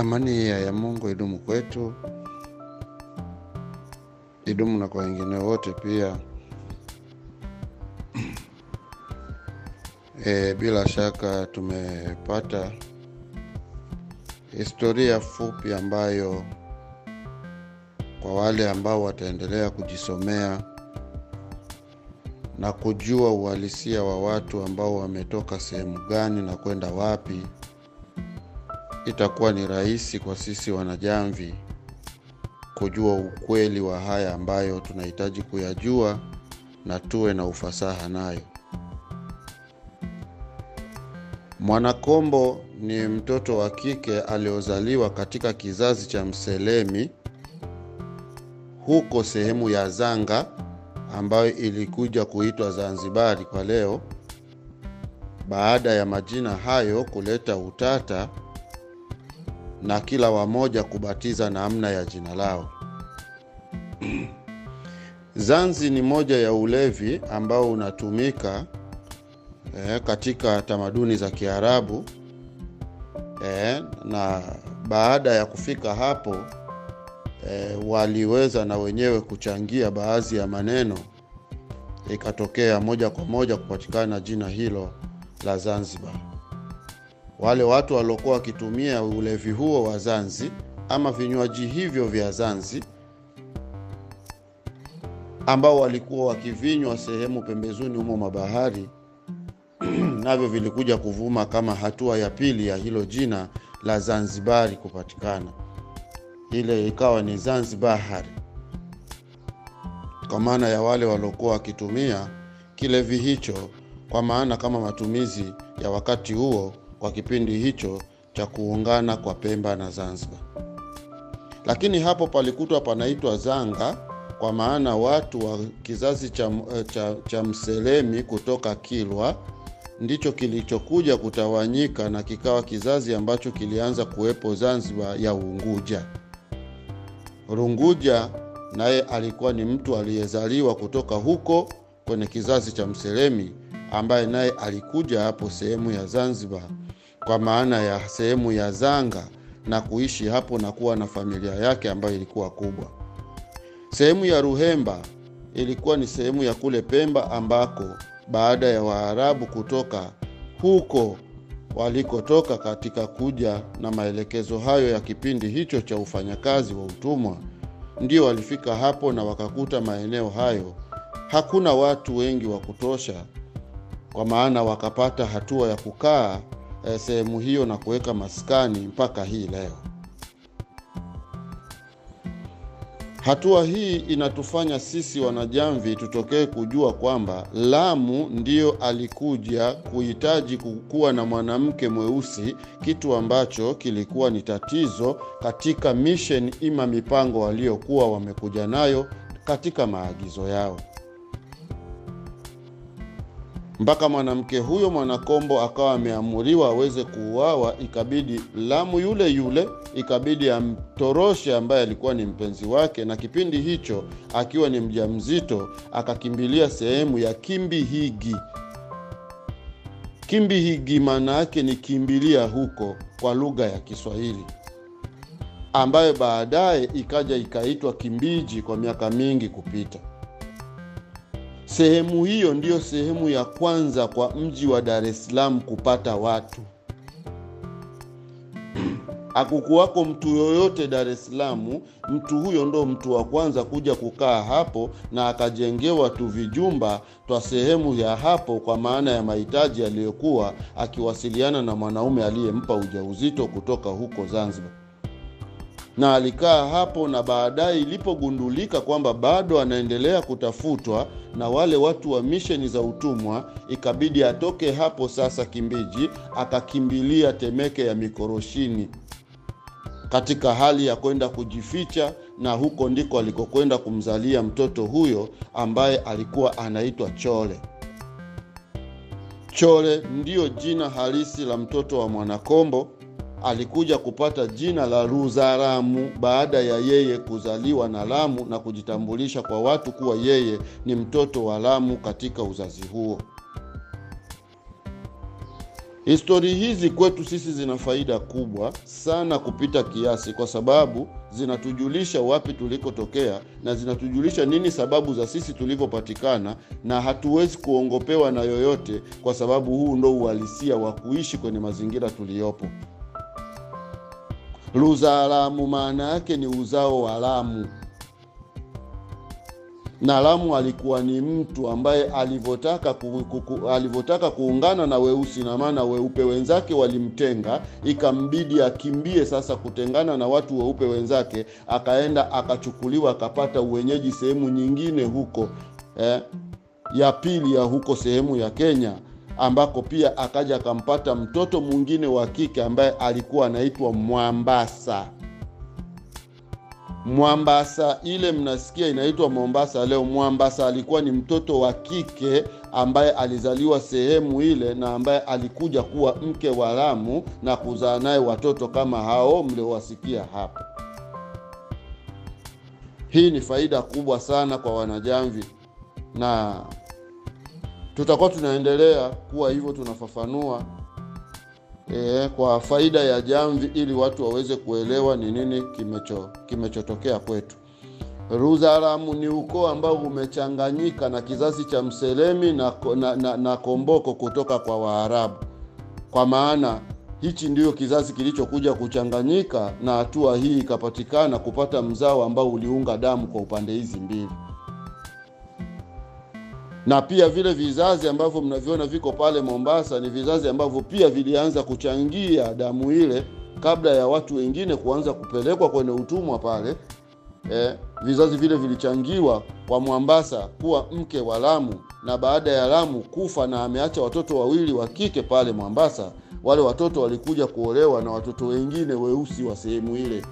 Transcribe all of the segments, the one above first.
Amani ya Mungu idumu kwetu, idumu na kwa wengine wote pia. E, bila shaka tumepata historia fupi ambayo kwa wale ambao wataendelea kujisomea na kujua uhalisia wa watu ambao wametoka sehemu gani na kwenda wapi, itakuwa ni rahisi kwa sisi wanajamvi kujua ukweli wa haya ambayo tunahitaji kuyajua na tuwe na ufasaha nayo. Mwanakombo ni mtoto wa kike aliozaliwa katika kizazi cha Mselemi huko sehemu ya Zanga ambayo ilikuja kuitwa Zanzibari kwa leo, baada ya majina hayo kuleta utata na kila wamoja kubatiza namna ya jina lao. Zanzi ni moja ya ulevi ambao unatumika eh, katika tamaduni za Kiarabu eh, na baada ya kufika hapo eh, waliweza na wenyewe kuchangia baadhi ya maneno, ikatokea moja kwa moja kupatikana jina hilo la Zanzibar. Wale watu waliokuwa wakitumia ulevi huo wa Zanzi ama vinywaji hivyo vya Zanzi ambao walikuwa wakivinywa sehemu pembezoni humo mabahari navyo vilikuja kuvuma kama hatua ya pili ya hilo jina la Zanzibari kupatikana. Ile ikawa ni Zanzibahari kwa maana ya wale waliokuwa wakitumia kilevi hicho, kwa maana kama matumizi ya wakati huo kwa kipindi hicho cha kuungana kwa Pemba na Zanzibar. Lakini hapo palikutwa panaitwa Zanga kwa maana watu wa kizazi cha, cha, cha Mselemi kutoka Kilwa ndicho kilichokuja kutawanyika na kikawa kizazi ambacho kilianza kuwepo Zanzibar ya Unguja. Runguja naye alikuwa ni mtu aliyezaliwa kutoka huko kwenye kizazi cha Mselemi ambaye naye alikuja hapo sehemu ya Zanzibar kwa maana ya sehemu ya Zanga na kuishi hapo na kuwa na familia yake ambayo ilikuwa kubwa. Sehemu ya Ruhemba ilikuwa ni sehemu ya kule Pemba ambako baada ya Waarabu kutoka huko walikotoka katika kuja na maelekezo hayo ya kipindi hicho cha ufanyakazi wa utumwa, ndio walifika hapo na wakakuta maeneo hayo hakuna watu wengi wa kutosha, kwa maana wakapata hatua ya kukaa eh, sehemu hiyo na kuweka maskani mpaka hii leo. Hatua hii inatufanya sisi wanajamvi tutokee kujua kwamba Lamu ndio alikuja kuhitaji kuwa na mwanamke mweusi, kitu ambacho kilikuwa ni tatizo katika misheni ima mipango waliokuwa wamekuja nayo katika maagizo yao, mpaka mwanamke huyo Mwanakombo akawa ameamuriwa aweze kuuawa. Ikabidi Lamu yule yule ikabidi amtoroshe ambaye alikuwa ni mpenzi wake, na kipindi hicho akiwa ni mjamzito akakimbilia sehemu ya Kimbihigi. Kimbihigi maana yake ni kimbilia huko kwa lugha ya Kiswahili, ambayo baadaye ikaja ikaitwa Kimbiji kwa miaka mingi kupita. Sehemu hiyo ndiyo sehemu ya kwanza kwa mji wa Dar es Salaam kupata watu. Hakukuwako mtu yoyote Dar es Salaam. Mtu huyo ndo mtu wa kwanza kuja kukaa hapo, na akajengewa tu vijumba twa sehemu ya hapo, kwa maana ya mahitaji aliyokuwa akiwasiliana na mwanaume aliyempa ujauzito kutoka huko Zanzibar na alikaa hapo, na baadaye ilipogundulika kwamba bado anaendelea kutafutwa na wale watu wa misheni za utumwa, ikabidi atoke hapo sasa Kimbiji, akakimbilia Temeke ya Mikoroshini katika hali ya kwenda kujificha, na huko ndiko alikokwenda kumzalia mtoto huyo ambaye alikuwa anaitwa Chole. Chole ndiyo jina halisi la mtoto wa Mwanakombo. Alikuja kupata jina la Ruzaramu baada ya yeye kuzaliwa na Lamu na kujitambulisha kwa watu kuwa yeye ni mtoto wa Lamu katika uzazi huo. Histori hizi kwetu sisi zina faida kubwa sana kupita kiasi, kwa sababu zinatujulisha wapi tulikotokea na zinatujulisha nini sababu za sisi tulivyopatikana, na hatuwezi kuongopewa na yoyote, kwa sababu huu ndo uhalisia wa kuishi kwenye mazingira tuliyopo. Luzaalamu maana yake ni uzao wa Lamu, na Lamu alikuwa ni mtu ambaye alivyotaka ku, ku, ku, alivyotaka kuungana na weusi, na maana weupe wenzake walimtenga, ikambidi akimbie sasa kutengana na watu weupe wenzake, akaenda akachukuliwa, akapata uwenyeji sehemu nyingine huko eh, ya pili ya huko sehemu ya Kenya ambako pia akaja akampata mtoto mwingine wa kike ambaye alikuwa anaitwa Mwambasa. Mwambasa ile mnasikia inaitwa Mombasa leo. Mwambasa alikuwa ni mtoto wa kike ambaye alizaliwa sehemu ile na ambaye alikuja kuwa mke wa Lamu na kuzaa naye watoto kama hao mliowasikia hapa. Hii ni faida kubwa sana kwa wanajamvi na tutakuwa tunaendelea kuwa hivyo tunafafanua e, kwa faida ya jamvi ili watu waweze kuelewa ni nini kimecho kimechotokea kwetu. Ruzaramu ni ukoo ambao umechanganyika na kizazi cha Mselemi na, na, na, na Komboko kutoka kwa Waarabu, kwa maana hichi ndiyo kizazi kilichokuja kuchanganyika na hatua hii ikapatikana kupata mzao ambao uliunga damu kwa upande hizi mbili na pia vile vizazi ambavyo mnaviona viko pale Mombasa ni vizazi ambavyo pia vilianza kuchangia damu ile kabla ya watu wengine kuanza kupelekwa kwenye utumwa pale. Eh, vizazi vile vilichangiwa kwa Mwambasa kuwa mke wa Lamu, na baada ya Lamu kufa na ameacha watoto wawili wa kike pale Mwambasa, wale watoto walikuja kuolewa na watoto wengine weusi wa sehemu ile,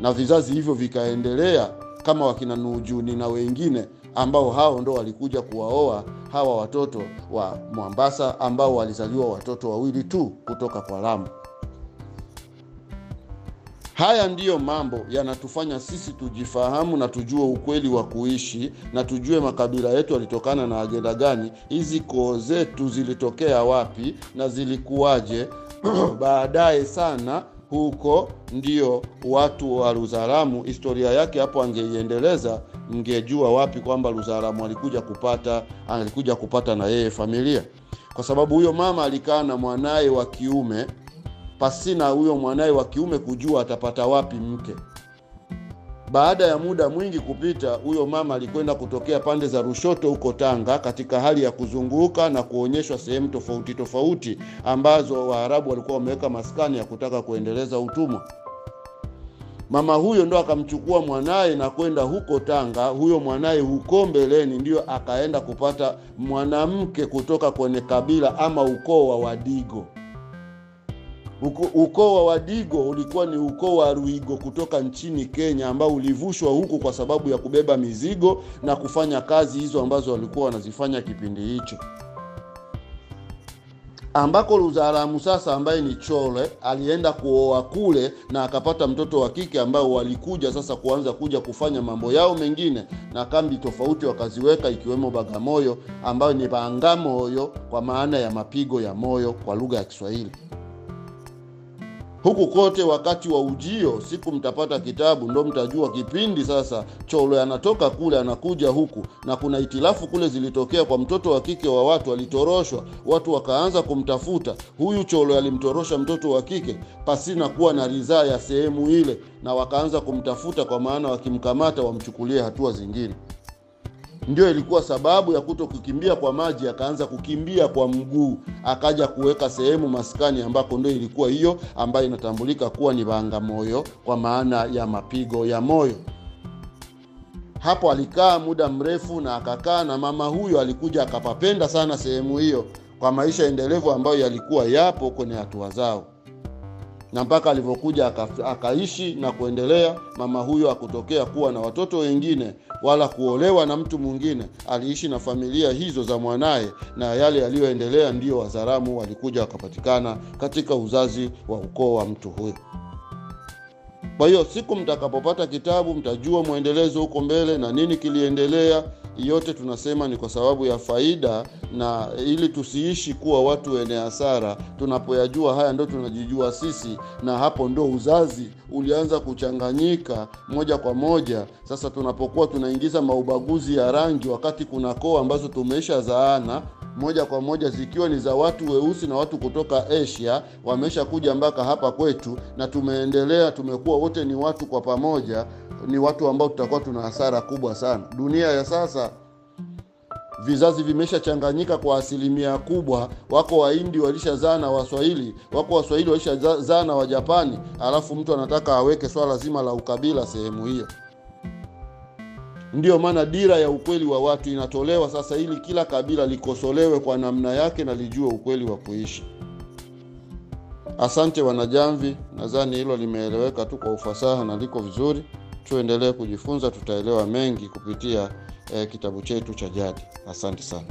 na vizazi hivyo vikaendelea kama wakina Nujuni na wengine ambao hao ndo walikuja kuwaoa hawa watoto wa Mwambasa ambao walizaliwa watoto wawili tu kutoka kwa Lamu. Haya ndiyo mambo yanatufanya sisi tujifahamu na tujue ukweli wa kuishi na tujue makabila yetu yalitokana na agenda gani, hizi koo zetu zilitokea wapi na zilikuwaje baadaye sana huko ndio watu wa Luzaramu. historia yake hapo angeiendeleza, mngejua wapi kwamba Luzaramu alikuja kupata alikuja kupata na yeye familia, kwa sababu huyo mama alikaa na mwanaye wa kiume pasina huyo mwanaye wa kiume kujua atapata wapi mke. Baada ya muda mwingi kupita, huyo mama alikwenda kutokea pande za Rushoto huko Tanga, katika hali ya kuzunguka na kuonyeshwa sehemu tofauti tofauti ambazo Waarabu walikuwa wameweka maskani ya kutaka kuendeleza utumwa. Mama huyo ndo akamchukua mwanaye na kwenda huko Tanga. Huyo mwanaye huko mbeleni ndio akaenda kupata mwanamke kutoka kwenye kabila ama ukoo wa Wadigo. Ukoo wa Wadigo ulikuwa ni ukoo wa Ruigo kutoka nchini Kenya, ambao ulivushwa huku kwa sababu ya kubeba mizigo na kufanya kazi hizo ambazo walikuwa wanazifanya kipindi hicho, ambako Luzaramu sasa, ambaye ni Chole, alienda kuoa kule na akapata mtoto wa kike, ambao walikuja sasa kuanza kuja kufanya mambo yao mengine, na kambi tofauti wakaziweka, ikiwemo Bagamoyo, ambayo ni Bangamoyo kwa maana ya mapigo ya moyo kwa lugha ya Kiswahili huku kote wakati wa ujio, siku mtapata kitabu ndo mtajua kipindi sasa Cholo anatoka kule anakuja huku, na kuna itilafu kule zilitokea kwa mtoto wa kike wa watu alitoroshwa, watu wakaanza kumtafuta huyu Cholo. Alimtorosha mtoto wa kike pasina kuwa na ridhaa ya sehemu ile, na wakaanza kumtafuta kwa maana wakimkamata wamchukulie hatua zingine. Ndio ilikuwa sababu ya kuto kukimbia kwa maji, akaanza kukimbia kwa mguu, akaja kuweka sehemu maskani, ambako ndio ilikuwa hiyo ambayo inatambulika kuwa ni Bangamoyo kwa maana ya mapigo ya moyo. Hapo alikaa muda mrefu na akakaa na mama huyo, alikuja akapapenda sana sehemu hiyo kwa maisha endelevu ambayo yalikuwa yapo kwenye hatua zao na mpaka alivyokuja aka, akaishi na kuendelea. Mama huyo akutokea kuwa na watoto wengine wala kuolewa na mtu mwingine, aliishi na familia hizo za mwanaye, na yale yaliyoendelea ndiyo Wazaramu walikuja wakapatikana katika uzazi wa ukoo wa mtu huyo. Kwa hiyo siku mtakapopata kitabu mtajua mwendelezo huko mbele na nini kiliendelea, yote tunasema ni kwa sababu ya faida na ili tusiishi kuwa watu wenye hasara tunapoyajua haya ndo tunajijua sisi na hapo ndo uzazi ulianza kuchanganyika moja kwa moja. Sasa tunapokuwa tunaingiza maubaguzi ya rangi wakati kuna koo ambazo tumeisha zaana moja kwa moja zikiwa ni za watu weusi na watu kutoka asia wamesha kuja mpaka hapa kwetu na tumeendelea tumekuwa wote ni watu kwa pamoja ni watu ambao tutakuwa tuna hasara kubwa sana. Dunia ya sasa vizazi vimeshachanganyika kwa asilimia kubwa. Wako wahindi walishazaa na waswahili wako waswahili walishazaa na wajapani alafu mtu anataka aweke swala zima la ukabila sehemu hiyo. Ndiyo maana dira ya ukweli wa watu inatolewa sasa ili kila kabila likosolewe kwa namna yake na lijue ukweli wa kuishi. Asante wanajamvi nadhani hilo limeeleweka tu kwa ufasaha na liko vizuri tuendelee kujifunza tutaelewa mengi kupitia eh, kitabu chetu cha jadi. Asante sana